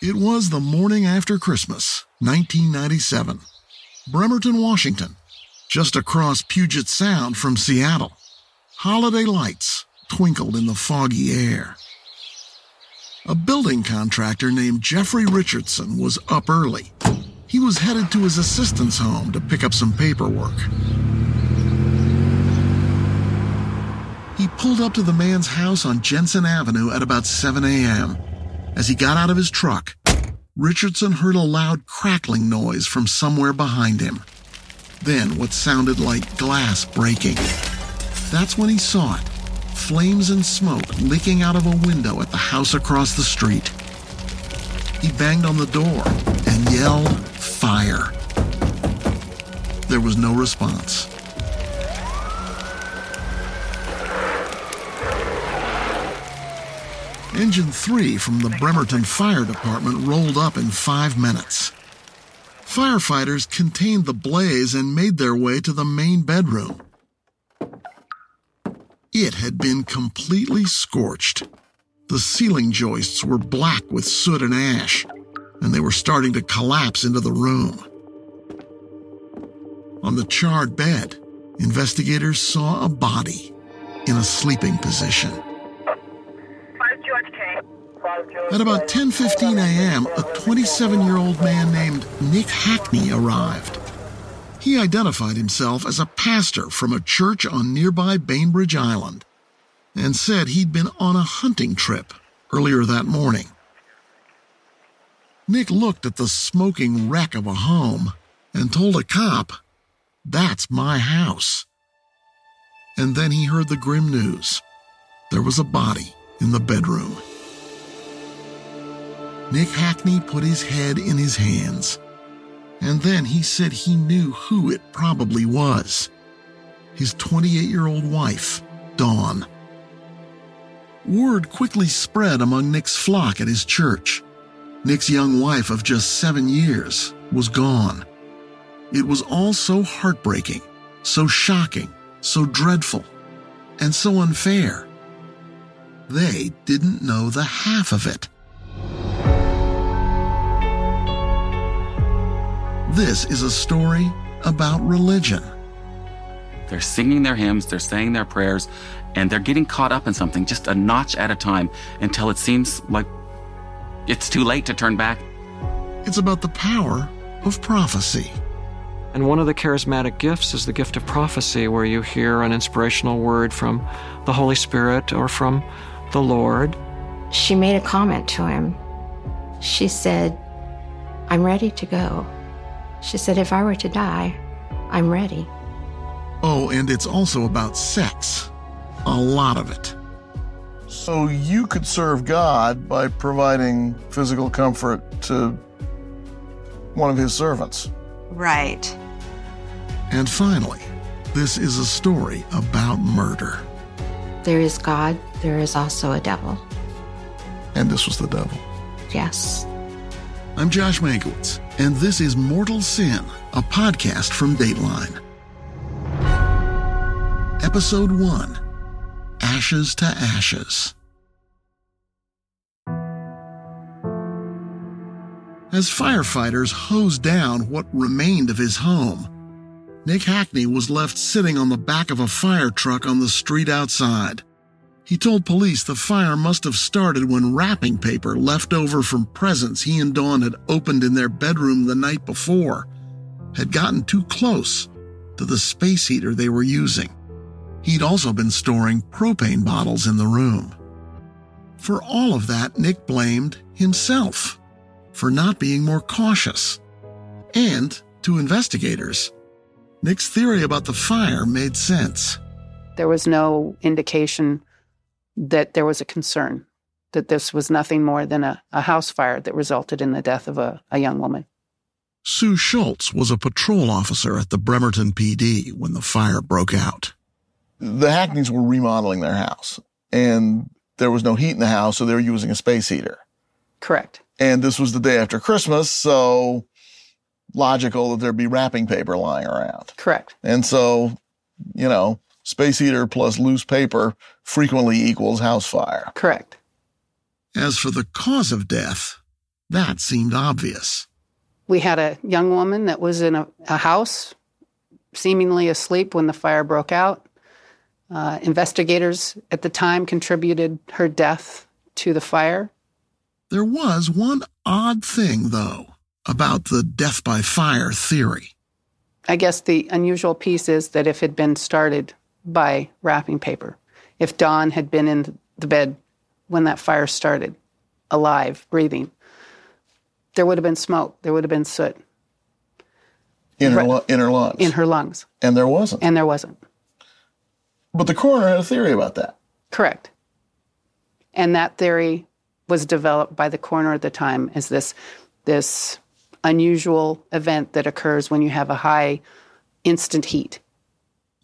It was the morning after Christmas, 1997. Bremerton, Washington, just across Puget Sound from Seattle. Holiday lights twinkled in the foggy air. A building contractor named Jeffrey Richardson was up early. He was headed to his assistant's home to pick up some paperwork. He pulled up to the man's house on Jensen Avenue at about 7 a.m. As he got out of his truck, Richardson heard a loud crackling noise from somewhere behind him. Then what sounded like glass breaking. That's when he saw it flames and smoke leaking out of a window at the house across the street. He banged on the door and yelled, Fire. There was no response. Engine 3 from the Bremerton Fire Department rolled up in five minutes. Firefighters contained the blaze and made their way to the main bedroom. It had been completely scorched. The ceiling joists were black with soot and ash, and they were starting to collapse into the room. On the charred bed, investigators saw a body in a sleeping position. At about 10:15 a.m., a 27-year-old man named Nick Hackney arrived. He identified himself as a pastor from a church on nearby Bainbridge Island and said he'd been on a hunting trip earlier that morning. Nick looked at the smoking wreck of a home and told a cop, That's my house. And then he heard the grim news. There was a body in the bedroom. Nick Hackney put his head in his hands. And then he said he knew who it probably was his 28 year old wife, Dawn. Word quickly spread among Nick's flock at his church. Nick's young wife of just seven years was gone. It was all so heartbreaking, so shocking, so dreadful, and so unfair. They didn't know the half of it. This is a story about religion. They're singing their hymns, they're saying their prayers, and they're getting caught up in something just a notch at a time until it seems like it's too late to turn back. It's about the power of prophecy. And one of the charismatic gifts is the gift of prophecy, where you hear an inspirational word from the Holy Spirit or from the Lord. She made a comment to him. She said, I'm ready to go. She said, if I were to die, I'm ready. Oh, and it's also about sex. A lot of it. So you could serve God by providing physical comfort to one of his servants. Right. And finally, this is a story about murder. There is God, there is also a devil. And this was the devil. Yes. I'm Josh Mankiewicz, and this is Mortal Sin, a podcast from Dateline. Episode 1 Ashes to Ashes. As firefighters hosed down what remained of his home, Nick Hackney was left sitting on the back of a fire truck on the street outside. He told police the fire must have started when wrapping paper left over from presents he and Dawn had opened in their bedroom the night before had gotten too close to the space heater they were using. He'd also been storing propane bottles in the room. For all of that, Nick blamed himself for not being more cautious. And to investigators, Nick's theory about the fire made sense. There was no indication that there was a concern, that this was nothing more than a, a house fire that resulted in the death of a, a young woman. Sue Schultz was a patrol officer at the Bremerton PD when the fire broke out. The Hackneys were remodeling their house, and there was no heat in the house, so they were using a space heater. Correct. And this was the day after Christmas, so logical that there'd be wrapping paper lying around. Correct. And so, you know, space heater plus loose paper frequently equals house fire. Correct. As for the cause of death, That seemed obvious. We had a young woman that was in a, a house, seemingly asleep when the fire broke out. Uh, investigators at the time contributed her death to the fire. There was one odd thing, though, about the death by fire theory. I guess the unusual piece is that if it had been started by wrapping paper, if Dawn had been in the bed when that fire started, alive, breathing, there would have been smoke, there would have been soot. In her, in her lungs. In her lungs. And there wasn't. And there wasn't. But the coroner had a theory about that. Correct. And that theory was developed by the coroner at the time as this, this unusual event that occurs when you have a high instant heat.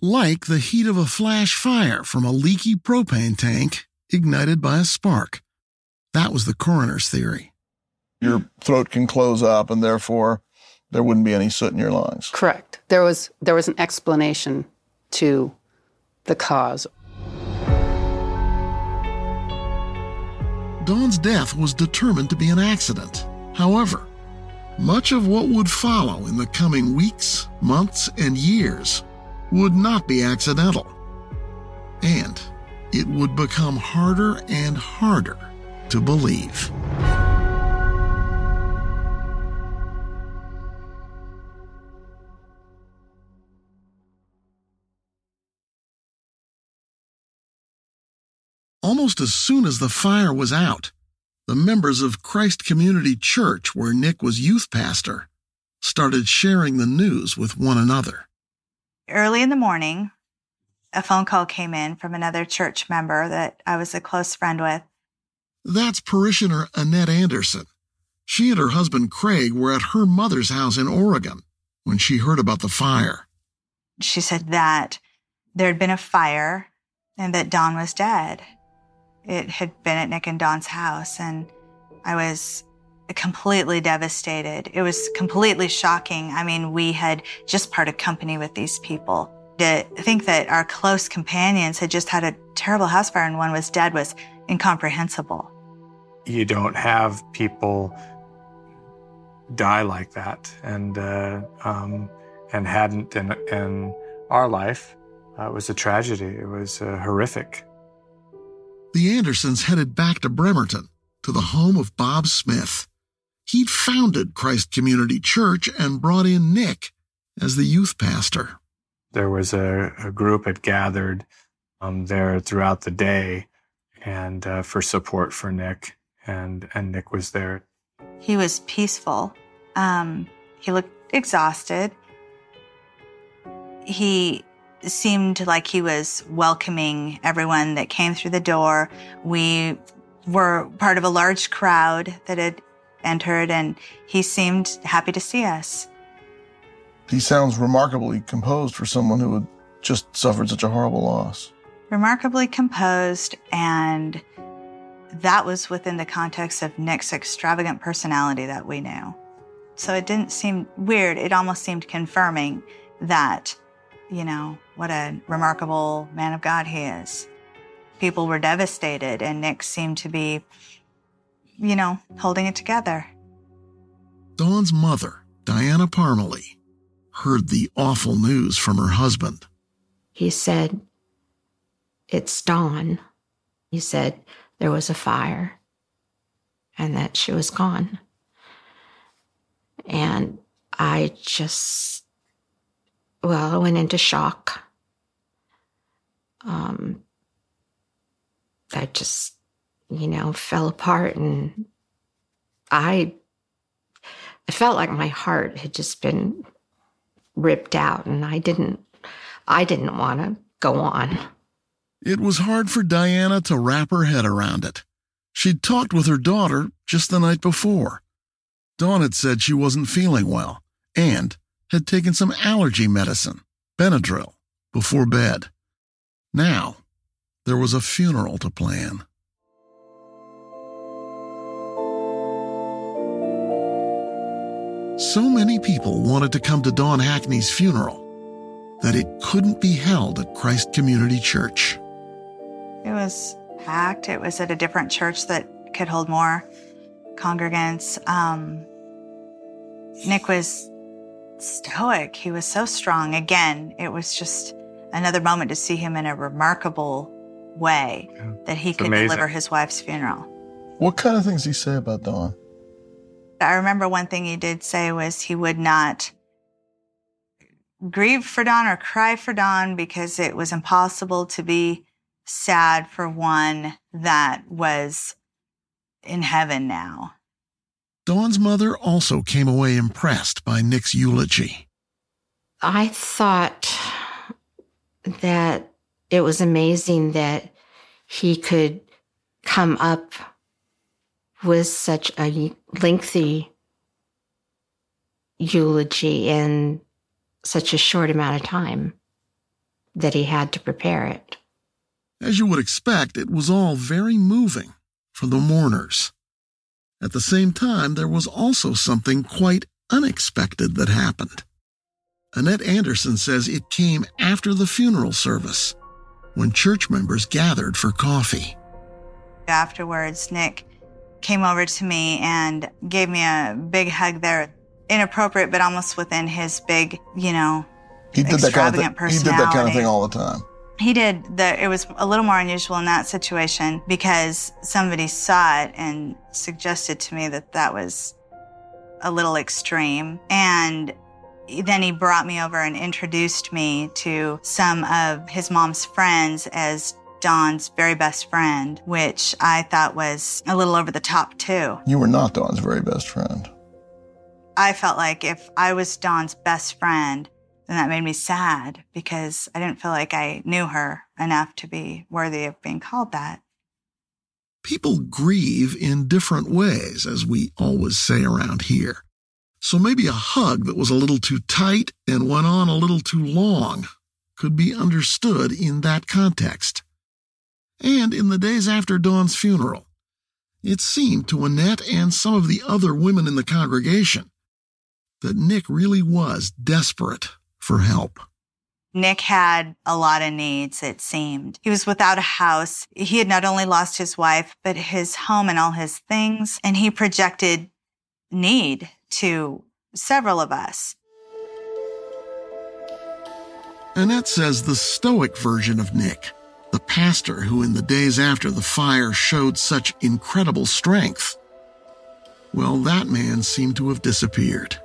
Like the heat of a flash fire from a leaky propane tank ignited by a spark. That was the coroner's theory. Your throat can close up and therefore there wouldn't be any soot in your lungs. Correct. There was there was an explanation to the cause. Dawn's death was determined to be an accident. However, much of what would follow in the coming weeks, months, and years would not be accidental. And it would become harder and harder to believe. Almost as soon as the fire was out, the members of Christ Community Church, where Nick was youth pastor, started sharing the news with one another. Early in the morning, a phone call came in from another church member that I was a close friend with. That's parishioner Annette Anderson. She and her husband Craig were at her mother's house in Oregon when she heard about the fire. She said that there had been a fire and that Dawn was dead. It had been at Nick and Dawn's house, and I was completely devastated. It was completely shocking. I mean, we had just parted company with these people. To think that our close companions had just had a terrible house fire and one was dead was incomprehensible. You don't have people die like that, and uh, um, and hadn't in in our life. Uh, it was a tragedy. It was uh, horrific. The Andersons headed back to Bremerton, to the home of Bob Smith. He'd founded Christ Community Church and brought in Nick as the youth pastor. There was a, a group had gathered um, there throughout the day and uh, for support for Nick, and, and Nick was there. He was peaceful. Um, he looked exhausted. He seemed like he was welcoming everyone that came through the door. We were part of a large crowd that had entered, and he seemed happy to see us. He sounds remarkably composed for someone who had just suffered such a horrible loss. Remarkably composed, and that was within the context of Nick's extravagant personality that we knew. So it didn't seem weird. It almost seemed confirming that, you know, what a remarkable man of God he is. People were devastated, and Nick seemed to be, you know, holding it together. Dawn's mother, Diana Parmalee, heard the awful news from her husband. He said, It's Dawn. He said there was a fire and that she was gone. And I just, well, I went into shock. Um, I just, you know, fell apart and I, I felt like my heart had just been ripped out and I didn't, I didn't want to go on. It was hard for Diana to wrap her head around it. She'd talked with her daughter just the night before. Dawn had said she wasn't feeling well and had taken some allergy medicine, Benadryl, before bed. Now, there was a funeral to plan. So many people wanted to come to Dawn Hackney's funeral that it couldn't be held at Christ Community Church. It was packed. It was at a different church that could hold more. congregants. Um, Nick was stoic. He was so strong. Again, it was just another moment to see him in a remarkable way Yeah. that he It's could amazing. deliver his wife's funeral. What kind of things did he say about Dawn? I remember one thing he did say was he would not grieve for Dawn or cry for Dawn because it was impossible to be sad for one that was in heaven now. Dawn's mother also came away impressed by Nick's eulogy. I thought that it was amazing that he could come up with such a lengthy eulogy in such a short amount of time that he had to prepare it. As you would expect, it was all very moving for the mourners. At the same time, there was also something quite unexpected that happened. Annette Anderson says it came after the funeral service, when church members gathered for coffee. Afterwards, Nick came over to me and gave me a big hug there. Inappropriate, but almost within his big, you know, He did that kind of thing. He did that kind of thing all the time. He did. The, it was a little more unusual in that situation because somebody saw it and suggested to me that that was a little extreme. And then he brought me over and introduced me to some of his mom's friends as Dawn's very best friend, which I thought was a little over the top too. You were not Dawn's very best friend. I felt like if I was Dawn's best friend, then that made me sad because I didn't feel like I knew her enough to be worthy of being called that. People grieve in different ways, as we always say around here. So maybe a hug that was a little too tight and went on a little too long could be understood in that context. And in the days after Dawn's funeral, it seemed to Annette and some of the other women in the congregation that Nick really was desperate for help. Nick had a lot of needs, it seemed. He was without a house. He had not only lost his wife, but his home and all his things. And he projected need to several of us. Annette says the stoic version of Nick, pastor who in the days after the fire showed such incredible strength, well, that man seemed to have disappeared.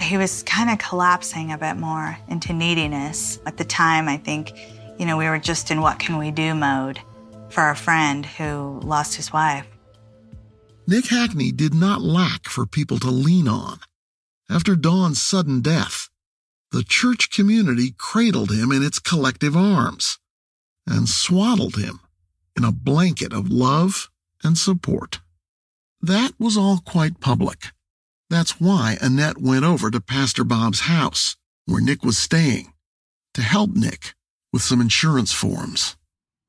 He was kind of collapsing a bit more into neediness. At the time, I think, you know, we were just in what can we do mode for a friend who lost his wife. Nick Hackney did not lack for people to lean on. After Dawn's sudden death, the church community cradled him in its collective arms and swaddled him in a blanket of love and support. That was all quite public. That's why Annette went over to Pastor Bob's house, where Nick was staying, to help Nick with some insurance forms.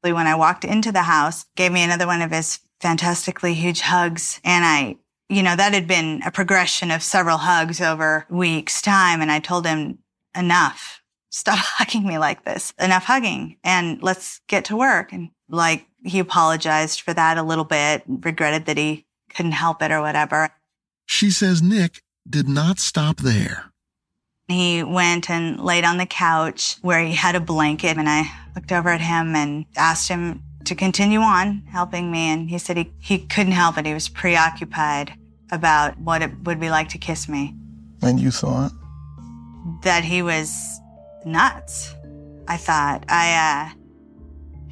When I walked into the house, gave me another one of his fantastically huge hugs. And I, you know, that had been a progression of several hugs over weeks' time. And I told him, enough. Stop hugging me like this. Enough hugging and let's get to work. And like he apologized for that a little bit, regretted that he couldn't help it or whatever. She says Nick did not stop there. He went and laid on the couch where he had a blanket, and I looked over at him and asked him to continue on helping me. And he said he, he couldn't help it. He was preoccupied about what it would be like to kiss me, And you thought? that he was nuts. I thought I uh,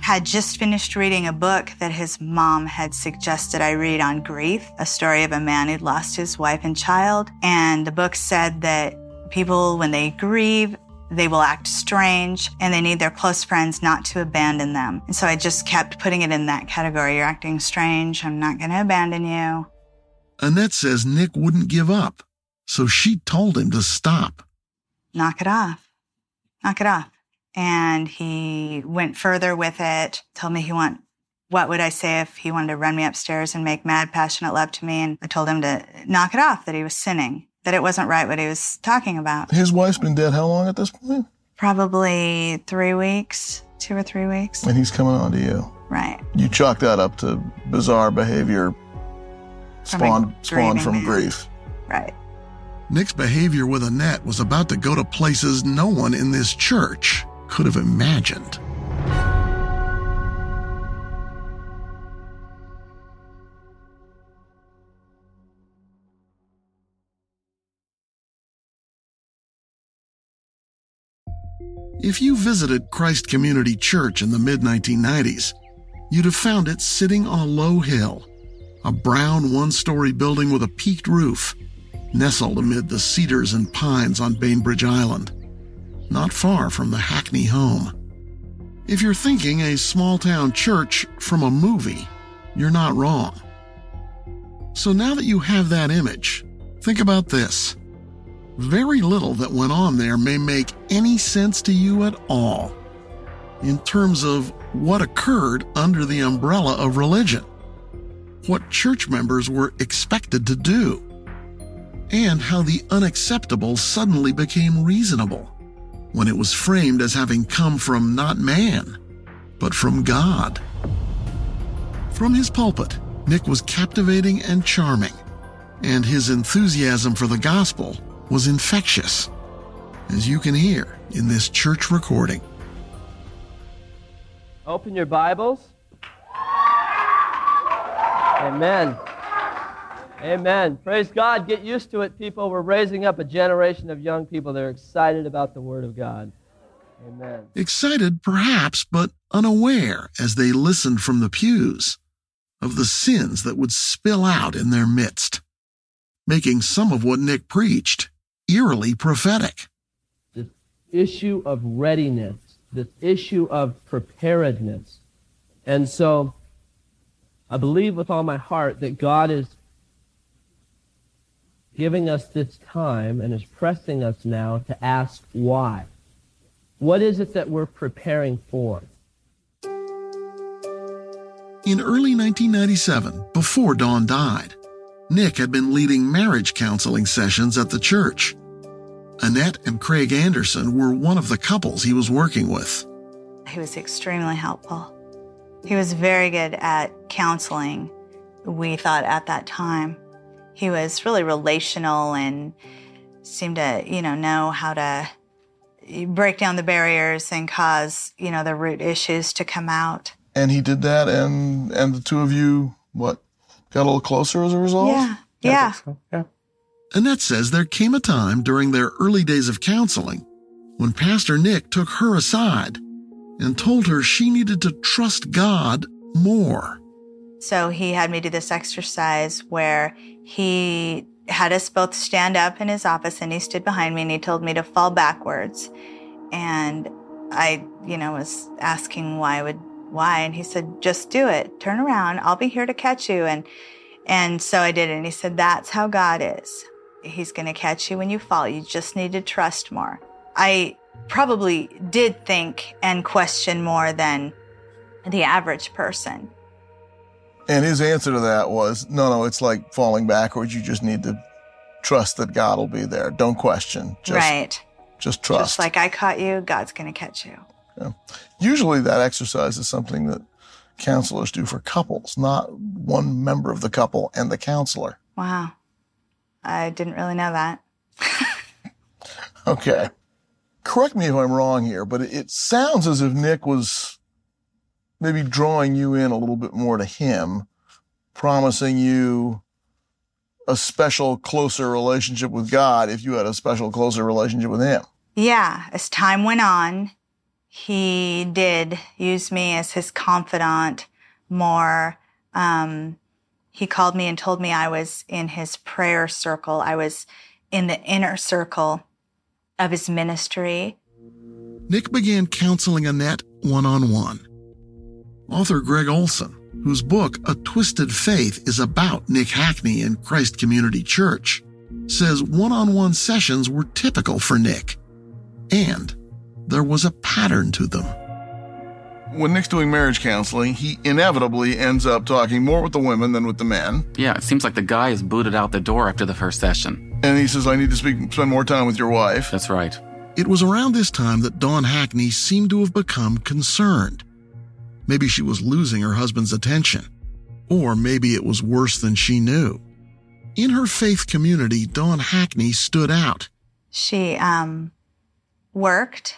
had just finished reading a book that his mom had suggested I read on grief, a story of a man who'd lost his wife and child. And the book said that people, when they grieve, they will act strange and they need their close friends not to abandon them. And so I just kept putting it in that category. You're acting strange. I'm not going to abandon you. Annette says Nick wouldn't give up, so she told him to stop. knock it off. Knock it off. And he went further with it, told me he want what would I say if he wanted to run me upstairs and make mad passionate love to me and I told him to knock it off that he was sinning, that it wasn't right what he was talking about. His wife's been dead how long at this point? Probably 3 weeks, 2 or 3 weeks. And he's coming on to you. Right. You chalk that up to bizarre behavior. spawned spawned from grieving man. grief. Right. Nick's behavior with Annette was about to go to places no one in this church could have imagined. If you visited Christ Community Church in the mid 1990s, you'd have found it sitting on a low hill, a brown one story building with a peaked roof, nestled amid the cedars and pines on Bainbridge Island, not far from the Hackney home. If you're thinking a small town church from a movie, you're not wrong. So now that you have that image, think about this. Very little that went on there may make any sense to you at all in terms of what occurred under the umbrella of religion, what church members were expected to do, and how the unacceptable suddenly became reasonable when it was framed as having come from not man, but from God. From his pulpit, Nick was captivating and charming, and his enthusiasm for the gospel was infectious, as you can hear in this church recording. Open your Bibles. Amen. Amen. Praise God. Get used to it, people. We're raising up a generation of young people that are excited about the Word of God. Amen. Excited, perhaps, but unaware as they listened from the pews of the sins that would spill out in their midst, making some of what Nick preached eerily prophetic. This issue of readiness, this issue of preparedness. And so I believe with all my heart that God is giving us this time and is pressing us now to ask why. What is it that we're preparing for? In early 1997, before Dawn died, Nick had been leading marriage counseling sessions at the church. Annette and Craig Anderson were one of the couples he was working with. He was extremely helpful. He was very good at counseling, we thought at that time. He was really relational and seemed to, you know, know how to break down the barriers and cause, you know, the root issues to come out. And he did that, and and the two of you, what, got a little closer as a result? Yeah. Yeah. So, yeah. Annette says there came a time during their early days of counseling when Pastor Nick took her aside and told her she needed to trust God more. So he had me do this exercise where he had us both stand up in his office and he stood behind me and he told me to fall backwards. And I, you know, was asking why would why and he said just do it. Turn around. I'll be here to catch you and and so I did it and he said that's how God is. He's going to catch you when you fall. You just need to trust more. I probably did think and question more than the average person. And his answer to that was, no, no, it's like falling backwards. You just need to trust that God will be there. Don't question. Just, right. Just trust. Just like I caught you, God's going to catch you. Yeah. Usually that exercise is something that counselors do for couples, not one member of the couple and the counselor. Wow. I didn't really know that. Okay. Correct me if I'm wrong here, but it sounds as if Nick was maybe drawing you in a little bit more to him, promising you a special, closer relationship with God if you had a special, closer relationship with him. Yeah. As time went on, he did use me as his confidant more. Um, he called me and told me I was in his prayer circle. I was in the inner circle of his ministry. Nick began counseling Annette one on one. Author Gregg Olsen, whose book A Twisted Faith is about Nick Hackney and Christ Community Church, says one on one sessions were typical for Nick. And there was a pattern to them. When Nick's doing marriage counseling, he inevitably ends up talking more with the women than with the men. Yeah, it seems like the guy is booted out the door after the first session. And he says, I need to speak, spend more time with your wife. That's right. It was around this time that Dawn Hackney seemed to have become concerned. Maybe she was losing her husband's attention. Or maybe it was worse than she knew. In her faith community, Dawn Hackney stood out. She um, worked,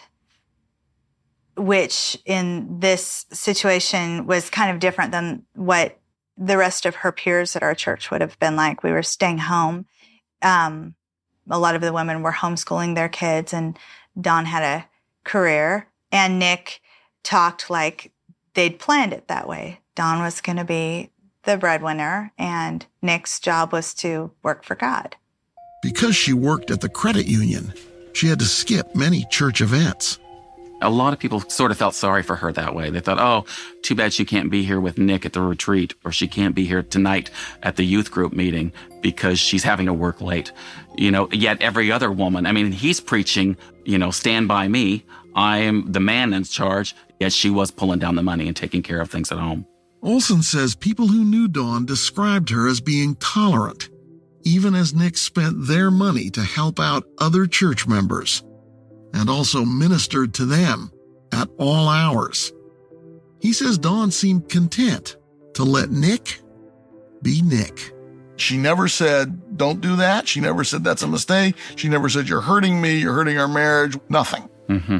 which in this situation was kind of different than what the rest of her peers at our church would have been like. We were staying home. Um, a lot of the women were homeschooling their kids, and Dawn had a career. And Nick talked like they'd planned it that way. Dawn was going to be the breadwinner, and Nick's job was to work for God. Because she worked at the credit union, she had to skip many church events. A lot of people sort of felt sorry for her that way. They thought, oh, too bad she can't be here with Nick at the retreat, or she can't be here tonight at the youth group meeting because she's having to work late. You know, yet every other woman, I mean, he's preaching, you know, stand by me. I am the man in charge, yet she was pulling down the money and taking care of things at home. Olsen says people who knew Dawn described her as being tolerant, even as Nick spent their money to help out other church members and also ministered to them at all hours. He says Dawn seemed content to let Nick be Nick. She never said, don't do that. She never said, that's a mistake. She never said, you're hurting me, you're hurting our marriage. Nothing. Mm-hmm.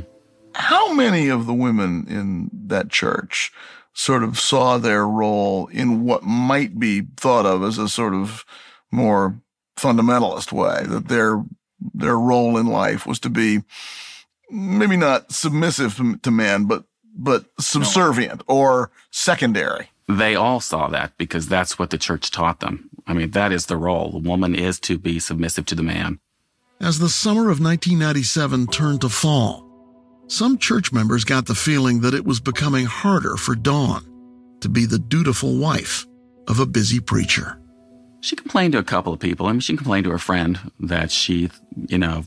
How many of the women in that church sort of saw their role in what might be thought of as a sort of more fundamentalist way, that their their role in life was to be maybe not submissive to man, but but subservient no. or secondary. They all saw that because that's what the church taught them. I mean, that is the role. The woman is to be submissive to the man. As the summer of 1997 turned to fall, some church members got the feeling that it was becoming harder for Dawn to be the dutiful wife of a busy preacher. She complained to a couple of people. I mean, she complained to her friend that she, you know,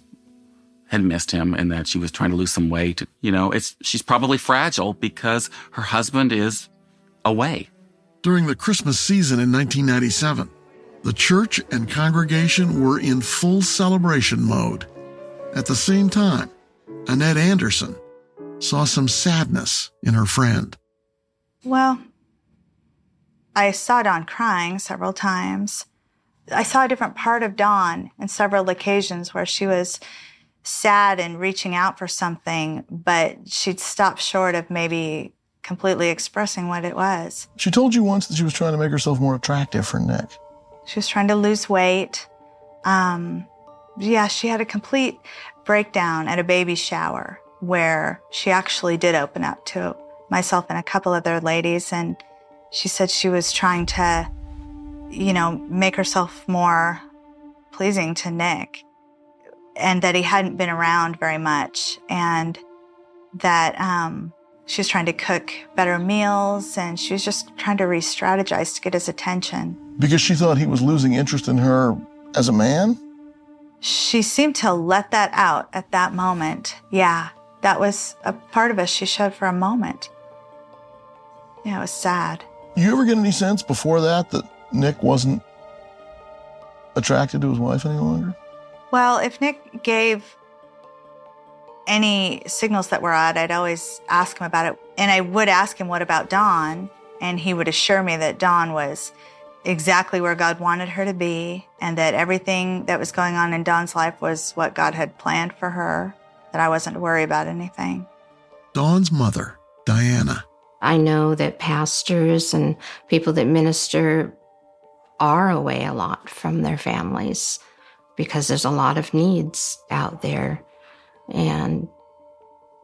had missed him and that she was trying to lose some weight. You know, it's she's probably fragile because her husband is away. During the Christmas season in 1997, the church and congregation were in full celebration mode. At the same time, Annette Anderson saw some sadness in her friend. Well, I saw Dawn crying several times. I saw a different part of Dawn in several occasions where she was sad and reaching out for something, but she'd stop short of maybe completely expressing what it was. She told you once that she was trying to make herself more attractive for Nick. She was trying to lose weight. Um, yeah, she had a complete breakdown at a baby shower where she actually did open up to myself and a couple other ladies. And she said she was trying to, you know, make herself more pleasing to Nick and that he hadn't been around very much and that um, she was trying to cook better meals and she was just trying to re-strategize to get his attention. Because she thought he was losing interest in her as a man? She seemed to let that out at that moment. Yeah, that was a part of us she showed for a moment. Yeah, it was sad. You ever get any sense before that that Nick wasn't attracted to his wife any longer? Well, if Nick gave any signals that were odd, I'd always ask him about it. And I would ask him, What about Dawn? And he would assure me that Dawn was exactly where God wanted her to be, and that everything that was going on in Dawn's life was what God had planned for her, that I wasn't to worry about anything. Dawn's mother, Diana. I know that pastors and people that minister are away a lot from their families because there's a lot of needs out there. And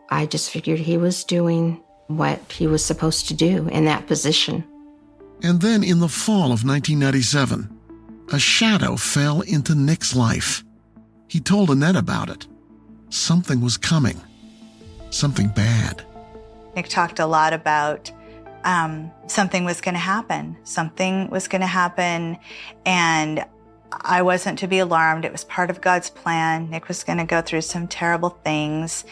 I just figured he was doing what he was supposed to do in that position. And then in the fall of 1997, a shadow fell into Nick's life. He told Annette about it. Something was coming, something bad. Nick talked a lot about um, something was going to happen. Something was going to happen. And I wasn't to be alarmed. It was part of God's plan. Nick was going to go through some terrible things.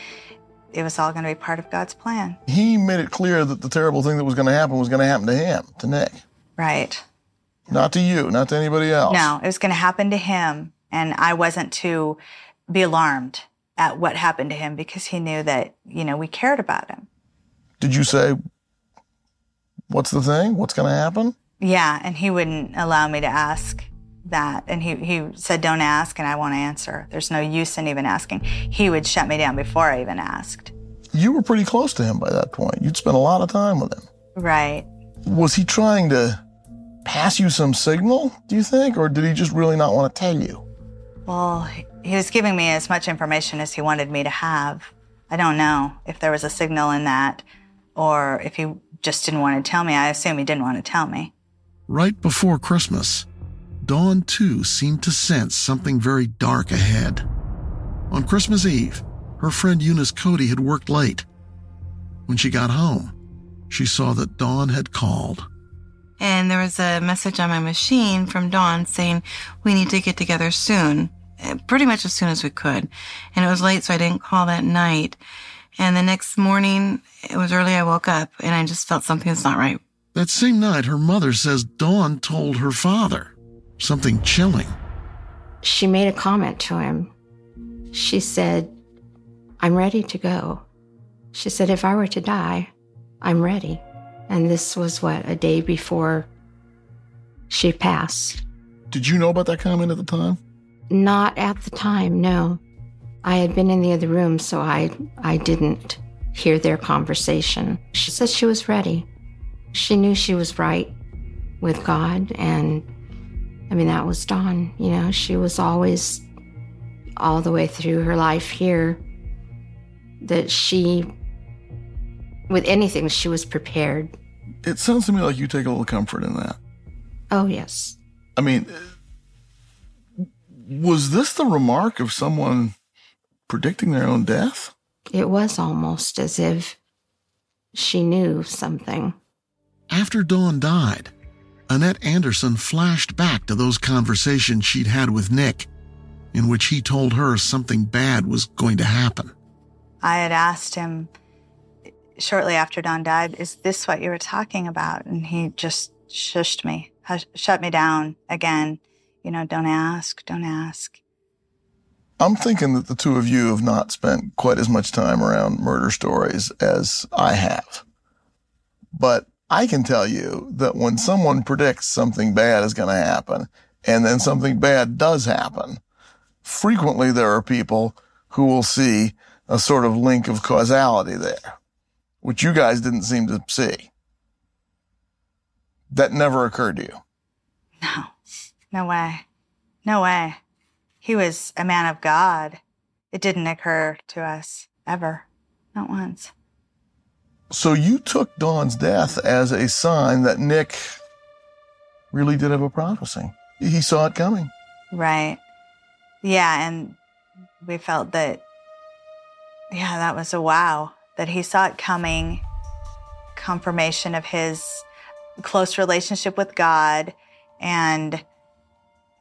It was all going to be part of God's plan. He made it clear that the terrible thing that was going to happen was going to happen to him, to Nick. Right. Not to you, not to anybody else. No, it was going to happen to him. And I wasn't to be alarmed at what happened to him because he knew that, you know, we cared about him. Did you say, what's the thing? What's going to happen? Yeah, and he wouldn't allow me to ask that. And he, he said, Don't ask, and I won't answer. There's no use in even asking. He would shut me down before I even asked. You were pretty close to him by that point. You'd spent a lot of time with him. Right. Was he trying to pass you some signal, do you think? Or did he just really not want to tell you? Well, he was giving me as much information as he wanted me to have. I don't know if there was a signal in that or if he just didn't want to tell me. I assume he didn't want to tell me. Right before Christmas, Dawn too seemed to sense something very dark ahead. On Christmas Eve, her friend Eunice Cody had worked late. When she got home, she saw that Dawn had called. And there was a message on my machine from Dawn saying, We need to get together soon, eh, pretty much as soon as we could. And it was late, so I didn't call that night. And the next morning, it was early, I woke up and I just felt something was not right. That same night, her mother says Dawn told her father something chilling. She made a comment to him. She said, I'm ready to go. She said, if I were to die, I'm ready. And this was what, a day before she passed. Did you know about that comment at the time? Not at the time, no. I had been in the other room, so I, I didn't hear their conversation. She said she was ready. She knew she was right with God. And I mean, that was Dawn. You know, she was always, all the way through her life here, that she, with anything, she was prepared. It sounds to me like you take a little comfort in that. Oh, yes. I mean, was this the remark of someone predicting their own death? It was almost as if she knew something. After Dawn died, Annette Anderson flashed back to those conversations she'd had with Nick, in which he told her something bad was going to happen. I had asked him shortly after Dawn died, Is this what you were talking about? And he just shushed me, shut me down again. You know, don't ask, don't ask. I'm thinking that the two of you have not spent quite as much time around murder stories as I have. But I can tell you that when someone predicts something bad is going to happen and then something bad does happen, frequently there are people who will see a sort of link of causality there, which you guys didn't seem to see. That never occurred to you. No, no way. No way. He was a man of God. It didn't occur to us ever, not once. So you took Dawn's death as a sign that Nick really did have a prophecy. He saw it coming. Right. Yeah, and we felt that, yeah, that was a wow, that he saw it coming, confirmation of his close relationship with God, and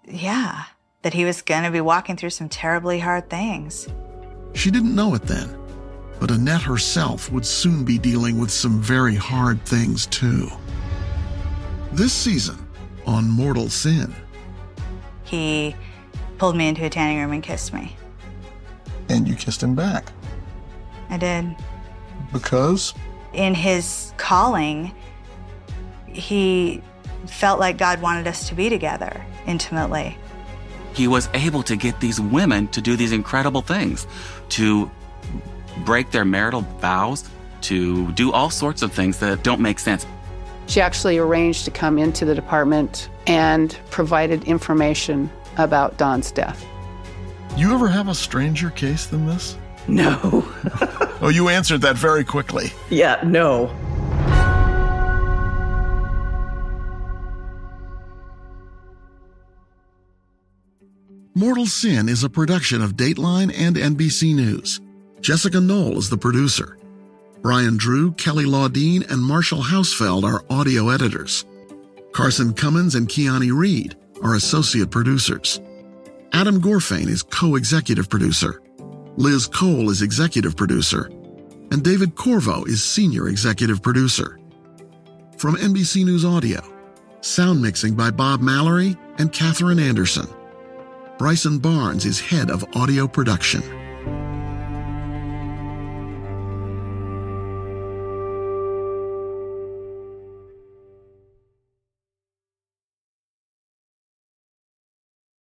yeah, that he was going to be walking through some terribly hard things. She didn't know it then, but Annette herself would soon be dealing with some very hard things too. This season on Mortal Sin, he pulled me into a tanning room and kissed me. And you kissed him back. I did. Because? In his calling, he felt like God wanted us to be together intimately he was able to get these women to do these incredible things, to break their marital vows, to do all sorts of things that don't make sense. She actually arranged to come into the department and provided information about Dawn's death. You ever have a stranger case than this? No. oh, you answered that very quickly. Yeah, no. Mortal Sin is a production of Dateline and NBC News. Jessica Knoll is the producer. Brian Drew, Kelly Laudine, and Marshall Hausfeld are audio editors. Carson Cummins and Kiani Reed are associate producers. Adam Gorfain is co-executive producer. Liz Cole is executive producer. And David Corvo is senior executive producer. From NBC News Audio, sound mixing by Bob Mallory and Katherine Anderson. Bryson Barnes is head of audio production.